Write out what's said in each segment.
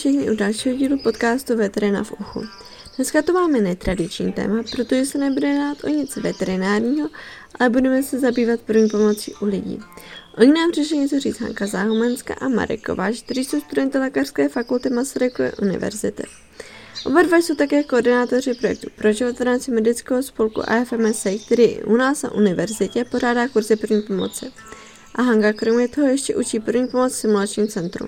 všichni u dalšího dílu podcastu Veterina v uchu. Dneska to máme netradiční téma, protože se nebude dát o nic veterinárního, ale budeme se zabývat první pomocí u lidí. Oni nám přišli něco říct Hanka Záhumanská a Marek Kováč, kteří jsou studenty lékařské fakulty Masarykovy univerzity. Oba dva jsou také koordinátoři projektu pro život v rámci medického spolku AFMSA, který u nás na univerzitě pořádá kurzy první pomoci. A Hanka kromě toho ještě učí první pomoc v simulačním centru.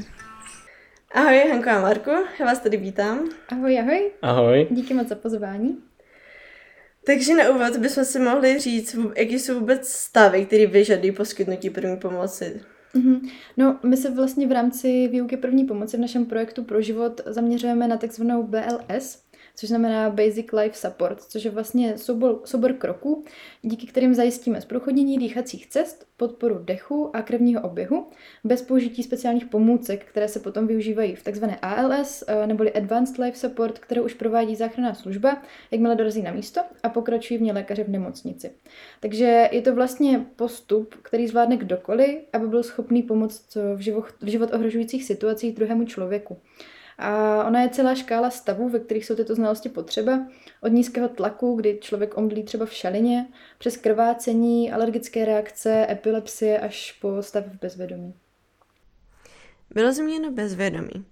Ahoj Hanko a Marku, já vás tady vítám. Ahoj, ahoj. Ahoj. Díky moc za pozvání. Takže na úvod bychom si mohli říct, jaký jsou vůbec stavy, které vyžadují poskytnutí první pomoci. Mm-hmm. No, my se vlastně v rámci výuky první pomoci v našem projektu pro život zaměřujeme na takzvanou BLS, což znamená Basic Life Support, což je vlastně soubor, soubor kroků, díky kterým zajistíme zprůchodnění dýchacích cest, podporu dechu a krevního oběhu, bez použití speciálních pomůcek, které se potom využívají v tzv. ALS eh, neboli Advanced Life Support, kterou už provádí záchranná služba, jakmile dorazí na místo a pokračují v ně lékaři v nemocnici. Takže je to vlastně postup, který zvládne kdokoliv, aby byl schopný pomoct v život, v život ohrožujících situacích druhému člověku. A ona je celá škála stavů, ve kterých jsou tyto znalosti potřeba. Od nízkého tlaku, kdy člověk omdlí třeba v šalině, přes krvácení, alergické reakce, epilepsie až po stav v bezvědomí. Bylo zmíněno bezvědomí.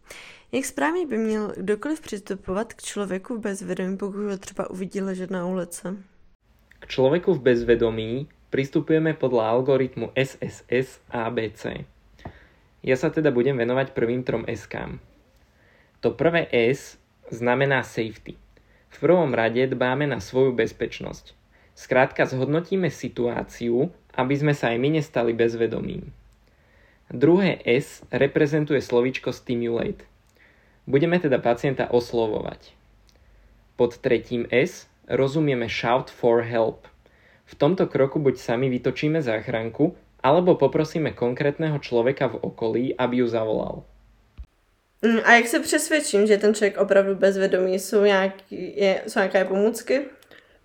Jak správně by měl kdokoliv přistupovat k člověku v bezvědomí, pokud ho třeba uvidí ležet na ulici? K člověku v bezvědomí pristupujeme podle algoritmu SSS ABC. Ja sa teda budem venovať prvým trom S-kám. To prvé S znamená safety. V prvom rade dbáme na svoju bezpečnosť. Skrátka zhodnotíme situáciu, aby sme sa aj my nestali bezvedomým. Druhé S reprezentuje slovíčko stimulate. Budeme teda pacienta oslovovať. Pod tretím S rozumieme shout for help. V tomto kroku buď sami vytočíme záchranku, alebo poprosíme konkrétneho človeka v okolí, aby ju zavolal. Mm, a jak se přesvědčím, že ten člověk opravdu bezvědomý? Jsou, nějaký, je, jsou nějaké pomůcky?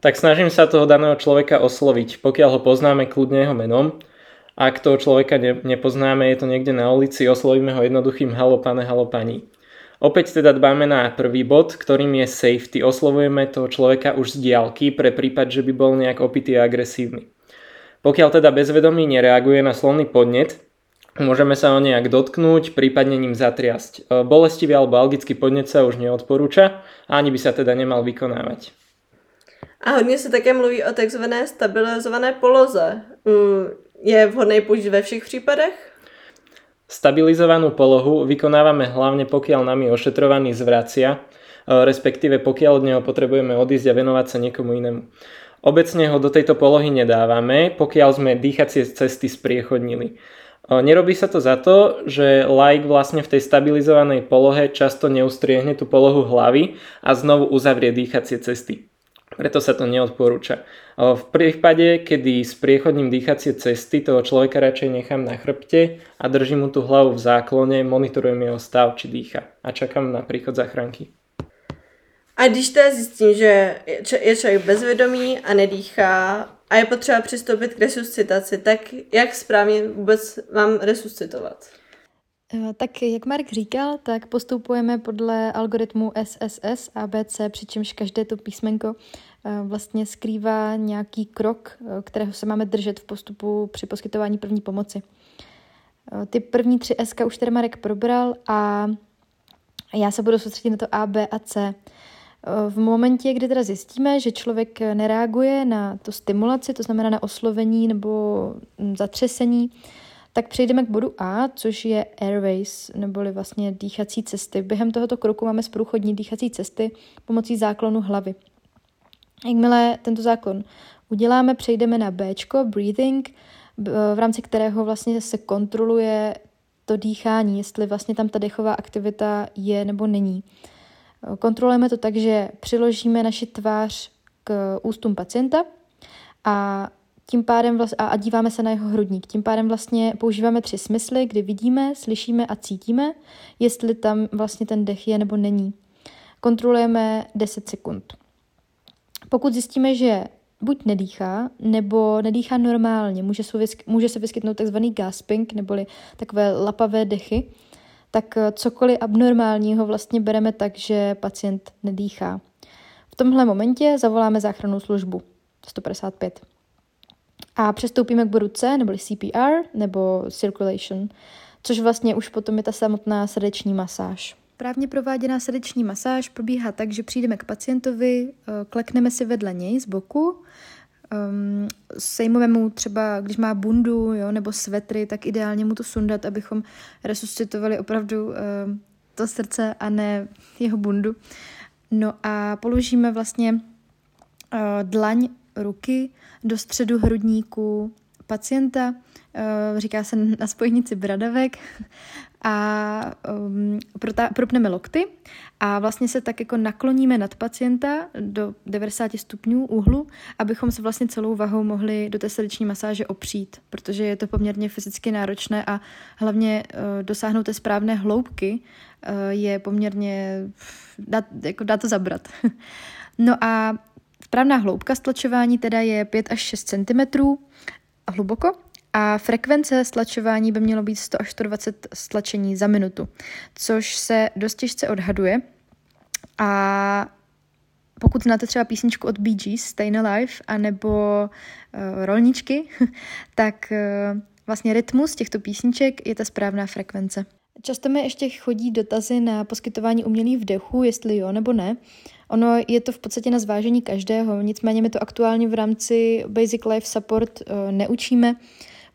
Tak snažím sa toho daného človeka osloviť, pokiaľ ho poznáme kľudne jeho menom. Ak toho človeka ne, nepoznáme, je to niekde na ulici, oslovíme ho jednoduchým halo pane, halo pani. Opäť teda dbáme na prvý bod, ktorým je safety. Oslovujeme toho človeka už z diálky pre prípad, že by bol nejak opitý a agresívny. Pokiaľ teda bezvedomý nereaguje na slovný podnet, Môžeme sa ho nejak dotknúť, prípadne ním zatriasť. E, bolestivý alebo algický podnet sa už neodporúča a ani by sa teda nemal vykonávať. A hodně se také mluví o takzvané stabilizované poloze. Je vhodné použít ve všech případech? Stabilizovanú polohu vykonávame hlavne pokiaľ nami ošetrovaný zvracia, e, respektíve pokiaľ od neho potrebujeme odísť a venovať sa niekomu inému. Obecne ho do tejto polohy nedávame, pokiaľ sme dýchacie cesty spriechodnili. Nerobí sa to za to, že like vlastne v tej stabilizovanej polohe často neustriehne tú polohu hlavy a znovu uzavrie dýchacie cesty. Preto sa to neodporúča. V prípade, kedy s priechodním dýchacie cesty toho človeka radšej nechám na chrbte a držím mu tú hlavu v záklone, monitorujem jeho stav, či dýcha a čakám na príchod záchranky. A když teda zjistím, že je člověk bezvědomý a nedýchá a je potřeba přistoupit k resuscitaci, tak jak správně vůbec mám resuscitovat? Eh, tak jak Mark říkal, tak postupujeme podle algoritmu SSS ABC, přičemž každé to písmenko eh, vlastně skrývá nějaký krok, eh, kterého se máme držet v postupu při poskytování první pomoci. Ty první tři SK už tady Marek probral a já se budu soustředit na to A, B a C. V momentě, kdy teda zjistíme, že člověk nereaguje na to stimulaci, to znamená na oslovení nebo zatřesení, tak přejdeme k bodu A, což je airways, neboli vlastně dýchací cesty. Během tohoto kroku máme zprůchodní dýchací cesty pomocí záklonu hlavy. Jakmile tento zákon uděláme, přejdeme na B, breathing, v rámci kterého vlastně se kontroluje to dýchání, jestli vlastně tam ta dechová aktivita je nebo není. Kontrolujeme to tak, že přiložíme naši tvář k ústům pacienta a tím pádem vlastně, a díváme se na jeho hrudník. Tím pádem vlastně používáme tři smysly, kdy vidíme, slyšíme a cítíme, jestli tam vlastně ten dech je nebo není. Kontrolujeme 10 sekund. Pokud zjistíme, že buď nedýchá, nebo nedýchá normálně, může vysky, může se vyskytnout takzvaný gasping, neboli takové lapavé dechy, tak cokoliv abnormálního vlastně bereme tak, že pacient nedýchá. V tomhle momentě zavoláme záchrannou službu 155 a přestoupíme k bodu C, neboli CPR, nebo Circulation, což vlastně už potom je ta samotná srdeční masáž. Právně prováděná srdeční masáž probíhá tak, že přijdeme k pacientovi, eh, klekneme si vedle něj z boku, um, sejmeme mu třeba, když má bundu jo, nebo svetry, tak ideálně mu to sundat, abychom resuscitovali opravdu um, to srdce a ne jeho bundu. No a položíme vlastně uh, dlaň ruky do středu hrudníku pacienta, uh, říká se na spojnici bradavek a um, propneme lokty a vlastně se tak jako nakloníme nad pacienta do 90 stupňů úhlu, abychom se vlastně celou vahou mohli do té srdeční masáže opřít, protože je to poměrně fyzicky náročné a hlavně uh, dosáhnout té správné hloubky uh, je poměrně, dá, jako dá to zabrat. no a správná hloubka stlačování teda je 5 až 6 cm hluboko a frekvence stlačování by mělo být 100 až 120 stlačení za minutu, což se dost těžce odhaduje. A pokud znáte třeba písničku od Bee Gees, Stay Alive, anebo uh, rolničky, tak uh, vlastně rytmus těchto písniček je ta správná frekvence. Často mi ještě chodí dotazy na poskytování umělých vdechů, jestli jo nebo ne. Ono je to v podstatě na zvážení každého, nicméně my to aktuálně v rámci Basic Life Support uh, neučíme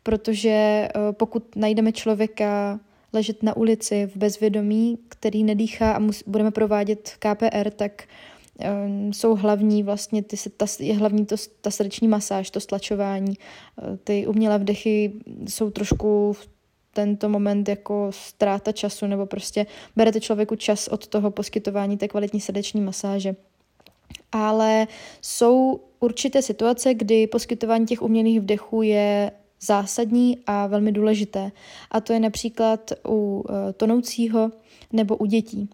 protože eh, pokud najdeme člověka ležet na ulici v bezvědomí, který nedýchá a mus, budeme provádět KPR, tak um, jsou hlavní vlastně, ty, ta, je hlavní to, ta srdeční masáž, to stlačování. Uh, ty umělé vdechy jsou trošku v tento moment jako ztráta času, nebo prostě berete člověku čas od toho poskytování té kvalitní srdeční masáže. Ale jsou určité situace, kdy poskytování těch umělých vdechů je zásadní a velmi důležité. A to je například u eh, tonoucího nebo u dětí.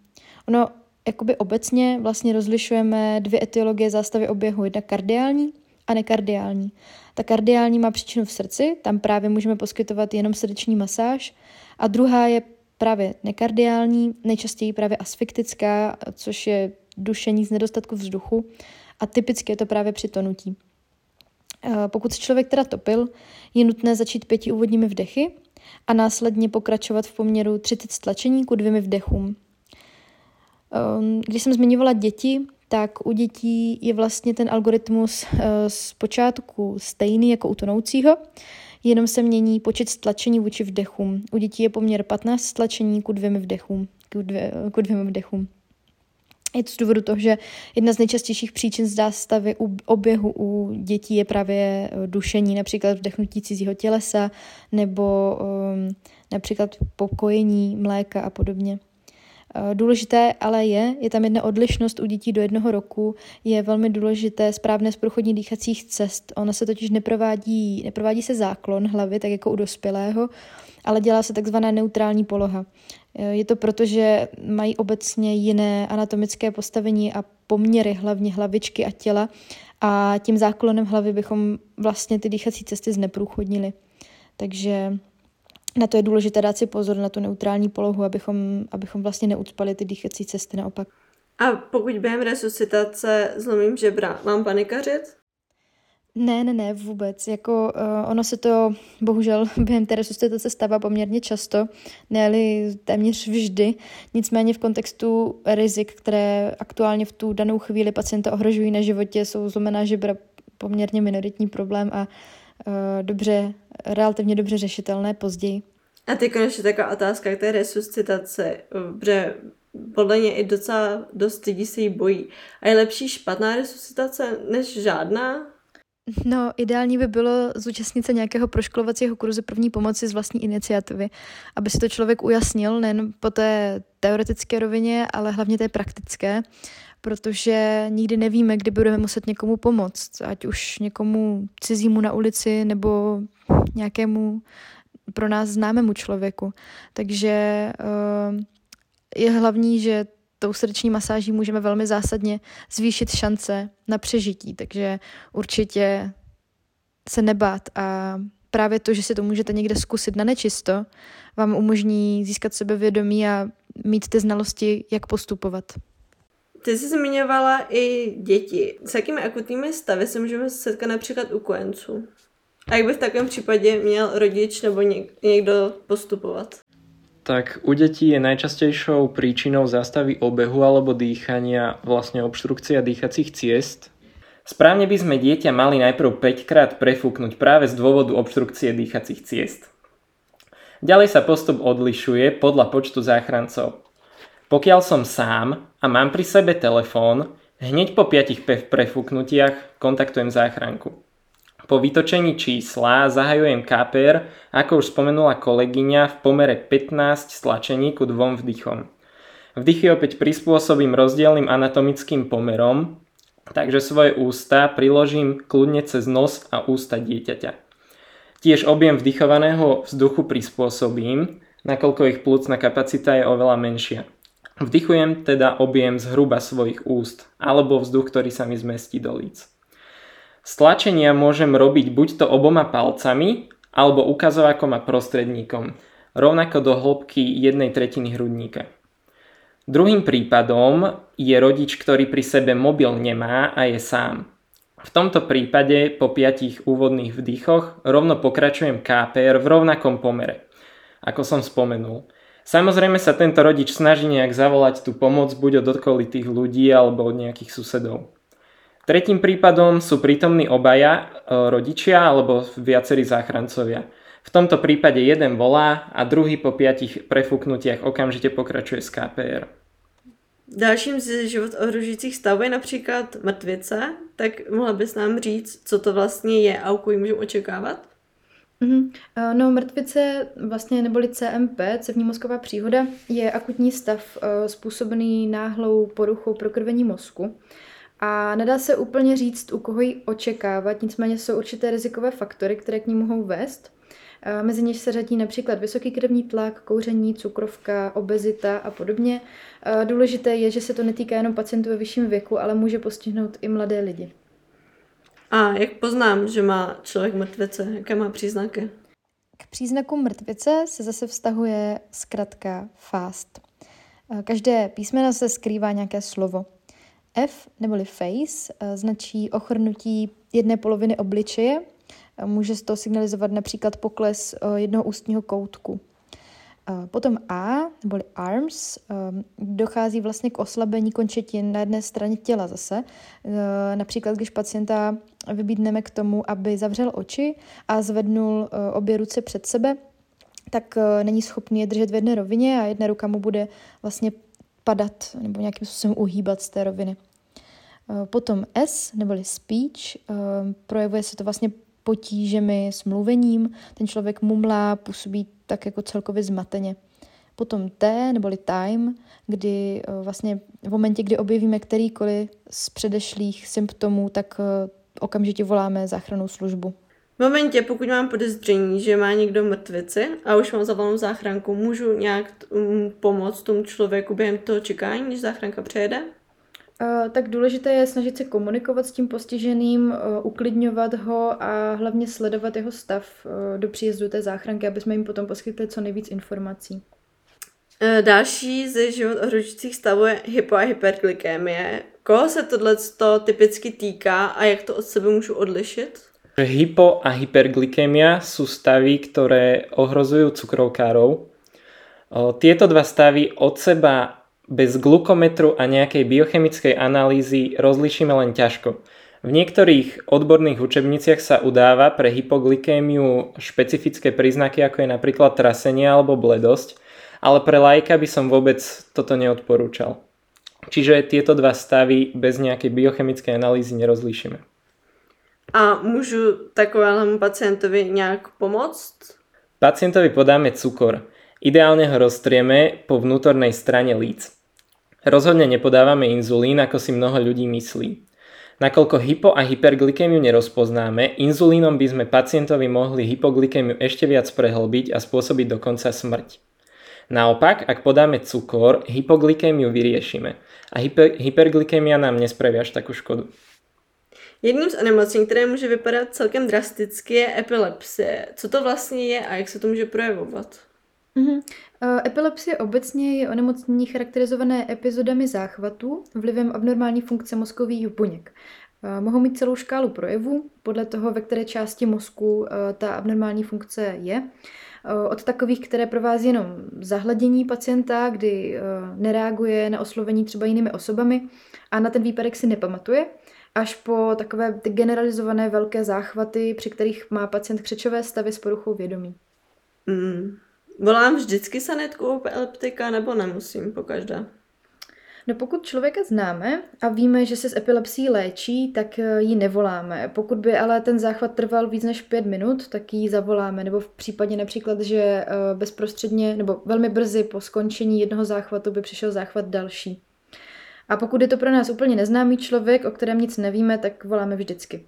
Ono jakoby obecně vlastně rozlišujeme dvě etiologie zástavy oběhu. Jedna kardiální a nekardiální. Ta kardiální má příčinu v srdci, tam právě můžeme poskytovat jenom srdeční masáž. A druhá je právě nekardiální, nejčastěji právě asfiktická, což je dušení z nedostatku vzduchu. A typicky je to právě při tonutí. Eh, pokud se člověk teda topil, je nutné začít pěti úvodními vdechy a následně pokračovat v poměru 30 stlačení ku dvěmi vdechům. Ehm, když jsem zmiňovala děti, tak u dětí je vlastně ten algoritmus eh, z počátku stejný jako u tonoucího, jenom se mění počet stlačení vůči vdechům. U dětí je poměr 15 stlačení ku dvěmi vdechům. Ku, dvě, ku dvěmi vdechům. Je to z důvodu toho, že jedna z nejčastějších příčin zástavy u oběhu u dětí je právě eh, dušení, například vdechnutí cizího tělesa nebo um, například pokojení mléka a podobně. Eh, důležité ale je, je tam jedna odlišnost u dětí do jednoho roku, je velmi důležité správné zprůchodní dýchacích cest. Ona se totiž neprovádí, neprovádí se záklon hlavy, tak jako u dospělého, ale dělá se takzvaná neutrální poloha. Je to proto, že mají obecně jiné anatomické postavení a poměry, hlavně hlavičky a těla a tím záklonem hlavy bychom vlastně ty dýchací cesty zneprůchodnili. Takže na to je důležité dát si pozor na tu neutrální polohu, abychom, abychom vlastně neucpali ty dýchací cesty naopak. A pokud během resuscitace zlomím žebra, mám panikařit? Ne, ne, ne, vůbec. Jako uh, ono se to bohužel během té resuscitace stává poměrně často, ne téměř vždy. Nicméně v kontextu rizik, které aktuálně v tu danou chvíli pacienta ohrožují na životě, jsou zlomená žebra poměrně minoritní problém a uh, dobře, relativně dobře řešitelné později. A ty konečně taková otázka k té resuscitace, protože podle mě i docela dost lidí se jí bojí. A je lepší špatná resuscitace než žádná? No, ideální by bylo zúčastnit se nějakého proškolovacího kurzu první pomoci z vlastní iniciativy, aby si to člověk ujasnil nejen po té teoretické rovině, ale hlavně té praktické, protože nikdy nevíme, kdy budeme muset někomu pomoct, ať už někomu cizímu na ulici nebo nějakému pro nás známému člověku. Takže uh, je hlavní, že tou srdeční masáží můžeme velmi zásadně zvýšit šance na přežití, takže určitě se nebát a právě to, že si to můžete někde zkusit na nečisto, vám umožní získat sebevědomí a mít ty znalosti, jak postupovat. Ty jsi zmiňovala i děti. S jakými akutními stavy se můžeme setkat například u kojenců? A jak by v takovém případě měl rodič nebo někdo postupovat? Tak u detí je najčastejšou príčinou zástavy obehu alebo dýchania vlastne obštrukcia dýchacích ciest. Správne by sme dieťa mali najprv 5 krát prefúknuť práve z dôvodu obštrukcie dýchacích ciest. Ďalej sa postup odlišuje podľa počtu záchrancov. Pokiaľ som sám a mám pri sebe telefón, hneď po 5 prefúknutiach kontaktujem záchranku. Po vytočení čísla zahajujem KPR, ako už spomenula kolegyňa, v pomere 15 stlačení ku dvom vdychom. Vdychy opäť prispôsobím rozdielným anatomickým pomerom, takže svoje ústa priložím kľudne cez nos a ústa dieťaťa. Tiež objem vdychovaného vzduchu prispôsobím, nakoľko ich plúcna kapacita je oveľa menšia. Vdychujem teda objem zhruba svojich úst, alebo vzduch, ktorý sa mi zmestí do líc. Stlačenia môžem robiť buď to oboma palcami, alebo ukazovákom a prostredníkom, rovnako do hĺbky jednej tretiny hrudníka. Druhým prípadom je rodič, ktorý pri sebe mobil nemá a je sám. V tomto prípade po 5 úvodných vdychoch rovno pokračujem KPR v rovnakom pomere, ako som spomenul. Samozrejme sa tento rodič snaží nejak zavolať tú pomoc buď od okolitých ľudí alebo od nejakých susedov. Tretím prípadom sú prítomní obaja e, rodičia alebo viacerí záchrancovia. V tomto prípade jeden volá a druhý po piatich prefúknutiach okamžite pokračuje z KPR. Dalším z život ohrožujících stavů je například mrtvice, tak mohla bys nám říct, co to vlastně je a u koho můžeme očekávat? Mm-hmm. No, mrtvice, vlastně neboli CMP, cevní mozková příhoda, je akutní stav uh, způsobený náhlou poruchou prokrvení mozku. A nedá se úplně říct, u koho ji očekávat, nicméně jsou určité rizikové faktory, které k ní mohou vést. Mezi něž se řadí například vysoký krevní tlak, kouření, cukrovka, obezita a podobně. Důležité je, že se to netýká jenom pacientů ve vyšším věku, ale může postihnout i mladé lidi. A jak poznám, že má člověk mrtvice? Jaké má příznaky? K příznaku mrtvice se zase vztahuje zkratka FAST. Každé písmeno se skrývá nějaké slovo. F neboli face značí ochrnutí jedné poloviny obličeje. Může to signalizovat například pokles jednoho ústního koutku. Potom A, neboli arms, ehm, dochází vlastně k oslabení končetin na jedné straně těla zase. Eh, například, když pacienta vybídneme k tomu, aby zavřel oči a zvednul eh, obě ruce před sebe, tak eh, není schopný je držet v jedné rovině a jedna ruka mu bude vlastně padat nebo nějakým způsobem uhýbat z té roviny. Potom S, neboli speech, ehm, projevuje se to vlastně potížemi s mluvením, ten člověk mumlá, působí tak jako celkově zmateně. Potom T, neboli time, kdy eh, vlastně v momentě, kdy objevíme kterýkoliv z předešlých symptomů, tak eh, okamžitě voláme záchrannou službu. V momentě, pokud mám podezření, že má někdo mrtvici a už mám zavolenou záchranku, můžu nějak um, pomoct tomu člověku během toho čekání, než záchranka přejede? Uh, tak důležité je snažit se komunikovat s tím postiženým, uh, uklidňovat ho a hlavně sledovat jeho stav uh, do příjezdu té záchranky, aby jsme jim potom poskytli co nejvíc informací. Další ze život ohrožujících stavů je hypo a hyperglykémie. Koho se tohle typicky týká a jak to od sebe můžu odlišit? Hypo a hyperglykémia sú stavy, ktoré ohrozujú cukrovkárov. Tieto dva stavy od seba bez glukometru a nejakej biochemickej analýzy rozlišíme len ťažko. V niektorých odborných učebniciach sa udáva pre hypoglykémiu špecifické príznaky, ako je napríklad trasenie alebo bledosť, ale pre lajka by som vôbec toto neodporúčal. Čiže tieto dva stavy bez nejakej biochemickej analýzy nerozlíšime. A môžu takovému pacientovi nejak pomôcť? Pacientovi podáme cukor. Ideálne ho roztrieme po vnútornej strane líc. Rozhodne nepodávame inzulín, ako si mnoho ľudí myslí. Nakoľko hypo a hyperglykémiu nerozpoznáme, inzulínom by sme pacientovi mohli hypoglykémiu ešte viac prehlbiť a spôsobiť dokonca smrť. Naopak, ak podáme cukor, hypoglykémiu vyriešime a hyper, hyperglykémia nám nespraví až takú škodu. Jedním z onemocnění, které může vypadat celkem drasticky, je epilepsie. Co to vlastně je a jak se to může projevovat? Mm-hmm. Epilepsie obecně je onemocnění charakterizované epizodami záchvatů vlivem abnormální funkce mozkových buněk. Eh, mohou mít celou škálu projevů podle toho, ve které části mozku eh, ta abnormální funkce je. Od takových, které provází jenom zahladění pacienta, kdy nereaguje na oslovení třeba jinými osobami a na ten výpadek si nepamatuje, až po takové ty generalizované velké záchvaty, při kterých má pacient křečové stavy s poruchou vědomí. Mm. Volám vždycky sanitku epileptika nebo nemusím pokaždé? No pokud člověka známe a víme, že se s epilepsií léčí, tak eh, ji nevoláme. Pokud by ale ten záchvat trval víc než pět minut, tak ji zavoláme. Nebo v případě například, že eh, bezprostředně nebo velmi brzy po skončení jednoho záchvatu by přišel záchvat další. A pokud je to pro nás úplně neznámý člověk, o kterém nic nevíme, tak voláme vždycky.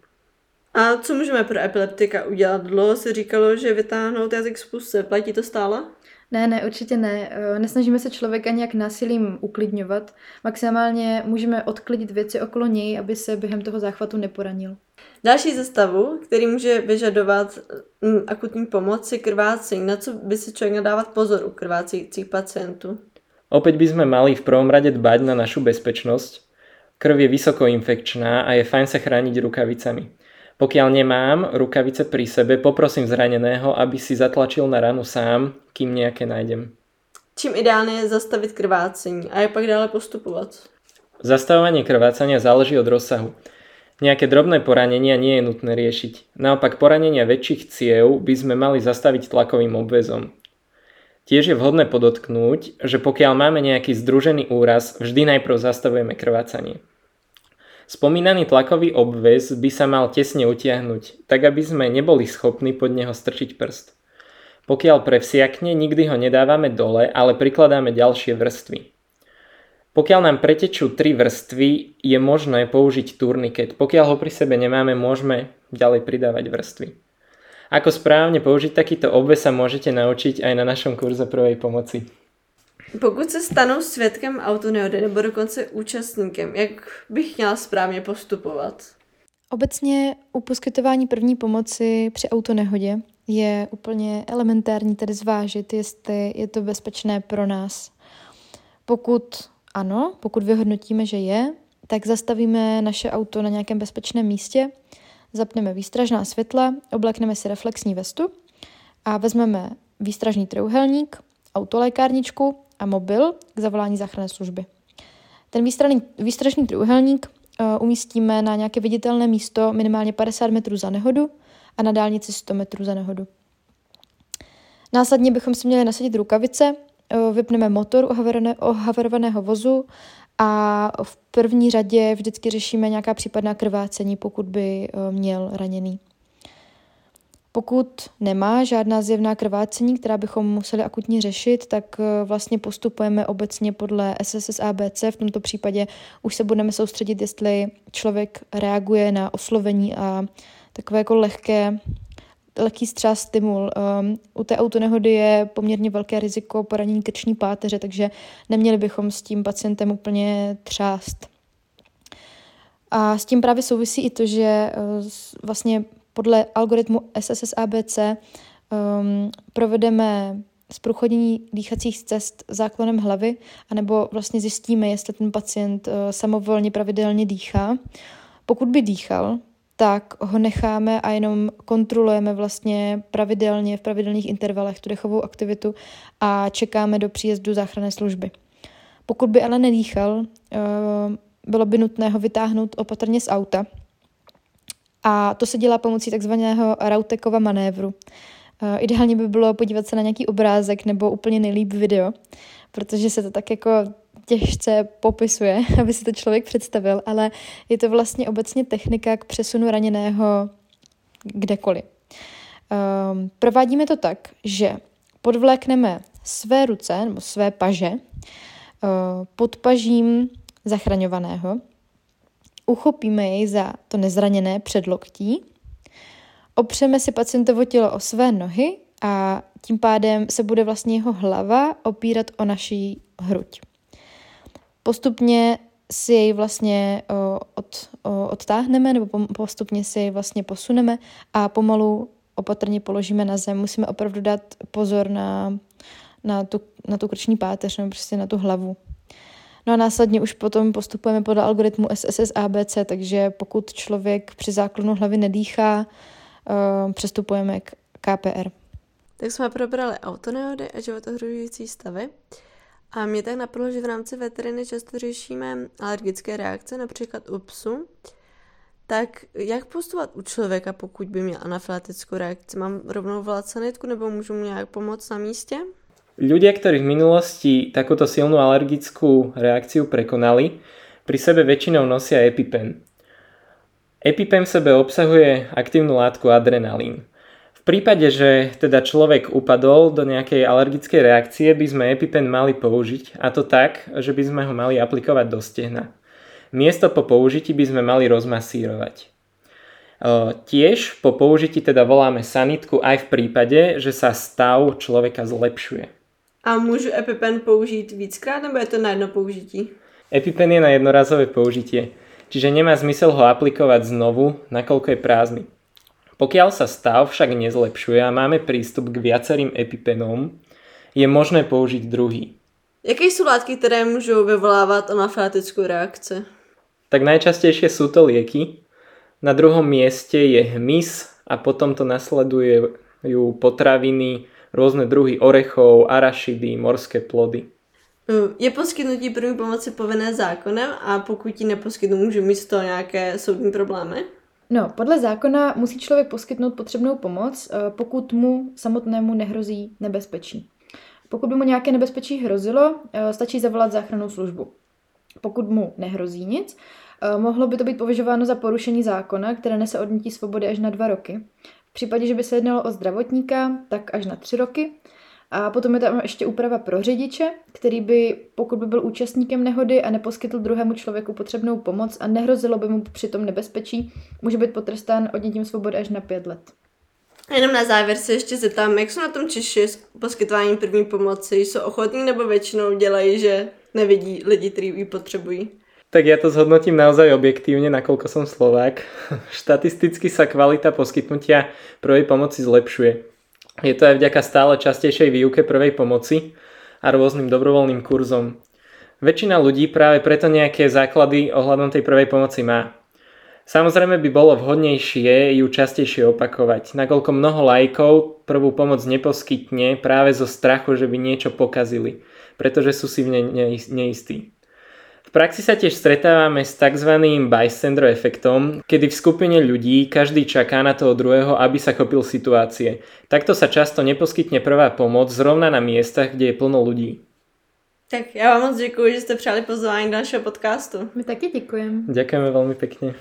A co můžeme pro epileptika udělat? Dlouho se říkalo, že vytáhnout jazyk z pusy. Platí to stále? Ne, ne, určitě ne. Eh, nesnažíme se člověka nějak násilím uklidňovat. Maximálně můžeme odklidit věci okolo něj, aby se během toho záchvatu neporanil. Další zestavu, který může vyžadovat mm, akutní pomoc, je krvácení. Na co by si člověk nadávat pozor u krvácejících pacientů? Opäť by sme mali v prvom rade dbať na našu bezpečnosť. Krv je vysoko infekčná a je fajn sa chrániť rukavicami. Pokiaľ nemám rukavice pri sebe, poprosím zraneného, aby si zatlačil na ranu sám, kým nejaké nájdem. Čím ideálne je zastavit krvácení a jak pak dále postupovat? Zastavovanie krvácania záleží od rozsahu. Nejaké drobné poranenia nie je nutné riešiť. Naopak poranenia väčších ciev by sme mali zastaviť tlakovým obvezom. Tiež je vhodné podotknúť, že pokiaľ máme nejaký združený úraz, vždy najprv zastavujeme krvácanie. Spomínaný tlakový obväz by sa mal tesne utiahnuť, tak aby sme neboli schopní pod neho strčiť prst. Pokiaľ prevsiakne, nikdy ho nedávame dole, ale prikladáme ďalšie vrstvy. Pokiaľ nám pretečú tri vrstvy, je možné použiť turniket. Pokiaľ ho pri sebe nemáme, môžeme ďalej pridávať vrstvy. Ako správne použiť takýto obvez sa môžete naučiť aj na našom kurze prvej pomoci. Pokud se stanu svědkem autonehody nebo dokonce účastníkem, jak bych měla správně postupovat? Obecně u poskytování první pomoci při autonehodě je úplně elementární tedy zvážit, jestli je to bezpečné pro nás. Pokud ano, pokud vyhodnotíme, že je, tak zastavíme naše auto na nějakém bezpečném místě, zapneme výstražná světla, oblekneme si reflexní vestu a vezmeme výstražný trouhelník, autolékárničku a mobil k zavolání záchranné služby. Ten výstražný, výstražný trůhelník uh, umístíme na nějaké viditelné místo minimálně 50 metrů za nehodu a na dálnici 100 metrů za nehodu. Následně bychom si měli nasadit rukavice, uh, vypneme motor ohaverovaného vozu a v první řadě vždycky řešíme nějaká případná krvácení, pokud by uh, měl raněný. Pokud nemá žádná zjevná krvácení, která bychom museli akutně řešit, tak eh, vlastně postupujeme obecně podle SSS ABC. V tomto případě už se budeme soustředit, jestli člověk reaguje na oslovení a takové jako lehké, lehký střás stimul. Um, u té autonehody je poměrně velké riziko poranění krční páteře, takže neměli bychom s tím pacientem úplně třást. A s tím právě souvisí i to, že uh, vlastně podle algoritmu SSSABC um, provedeme zprůchodnění dýchacích cest záklonem hlavy, anebo vlastně zjistíme, jestli ten pacient uh, samovolně pravidelně dýchá. Pokud by dýchal, tak ho necháme a jenom kontrolujeme vlastně pravidelně v pravidelných intervalech tu dechovou aktivitu a čekáme do příjezdu záchranné služby. Pokud by ale nedýchal, uh, bylo by nutné ho vytáhnout opatrně z auta, a to se dělá pomocí takzvaného Rautekova manévru. Eh, ideálně by bylo podívat se na nějaký obrázek nebo úplně nejlíp video, protože se to tak jako těžce popisuje, aby si to člověk představil, ale je to vlastně obecně technika k přesunu raněného kdekoliv. Um, provádíme to tak, že podvlékneme své ruce nebo své paže uh, pod pažím zachraňovaného uchopíme jej za to nezraněné předloktí, opřeme si pacientovo tělo o své nohy a tím pádem se bude vlastně jeho hlava opírat o naší hruď. Postupně si jej vlastně od, odtáhneme nebo postupně si jej vlastně posuneme a pomalu opatrně položíme na zem. Musíme opravdu dát pozor na, na, tu, na tu krční páteř nebo prostě na tu hlavu. No a následně už potom postupujeme podle algoritmu SSS ABC, takže pokud člověk při záklonu hlavy nedýchá, uh, přestupujeme k KPR. Tak jsme probrali autonehody a životohrožující stavy. A mě tak napadlo, že v rámci veteriny často řešíme alergické reakce, například u psu. Tak jak postupovat u člověka, pokud by měl anafylatickou reakci? Mám rovnou volat sanitku nebo můžu mu nějak pomoct na místě? Ľudia, ktorí v minulosti takúto silnú alergickú reakciu prekonali, pri sebe väčšinou nosia EpiPen. EpiPen v sebe obsahuje aktívnu látku adrenalín. V prípade, že teda človek upadol do nejakej alergickej reakcie, by sme EpiPen mali použiť a to tak, že by sme ho mali aplikovať do stehna. Miesto po použití by sme mali rozmasírovať. Tiež po použití teda voláme sanitku aj v prípade, že sa stav človeka zlepšuje. A můžu EpiPen použít víckrát, nebo je to na jedno použití? EpiPen je na jednorazové použitie, čiže nemá zmysel ho aplikovať znovu, nakoľko je prázdny. Pokiaľ sa stav však nezlepšuje a máme prístup k viacerým EpiPenom, je možné použiť druhý. Jaké jsou látky, které můžou vyvolávat anafylatickou reakci? Tak najčastejšie sú to lieky. Na druhom mieste je hmyz a potom to nasledujú potraviny, rôzne druhy orechov, arašidy, morské plody. Je poskytnutí první pomoci povinné zákonem a pokud ji neposkytnu, můžu mít z toho nějaké soudní problémy? No, podle zákona musí člověk poskytnout potřebnou pomoc, eh, pokud mu samotnému nehrozí nebezpečí. Pokud by mu nějaké nebezpečí hrozilo, eh, stačí zavolat záchrannou službu. Pokud mu nehrozí nic, eh, mohlo by to být považováno za porušení zákona, které nese odnětí svobody až na dva roky. Případě, že by se jednalo o zdravotníka, tak až na tři roky. A potom je tam ještě úprava pro řidiče, který by, pokud by byl účastníkem nehody a neposkytl druhému člověku potřebnou pomoc a nehrozilo by mu přitom nebezpečí, může být potrestán odnětím svobody až na pět let. Jenom na závěr se ještě zeptám, jak jsou na tom Češi s poskytováním první pomoci? Jsou ochotní nebo většinou dělají, že nevidí lidi, kteří ji potřebují? Tak ja to zhodnotím naozaj objektívne, nakoľko som Slovák. Štatisticky sa kvalita poskytnutia prvej pomoci zlepšuje. Je to aj vďaka stále častejšej výuke prvej pomoci a rôznym dobrovoľným kurzom. Väčšina ľudí práve preto nejaké základy ohľadom tej prvej pomoci má. Samozrejme by bolo vhodnejšie ju častejšie opakovať, nakoľko mnoho lajkov prvú pomoc neposkytne práve zo strachu, že by niečo pokazili, pretože sú si v nej neistí. V praxi sa tiež stretávame s tzv. bystander efektom, kedy v skupine ľudí každý čaká na toho druhého, aby sa chopil situácie. Takto sa často neposkytne prvá pomoc zrovna na miestach, kde je plno ľudí. Tak já vám moc děkuji, že jste přijali pozvání do našeho podcastu. My taky děkujeme. Ďakujeme veľmi pekne.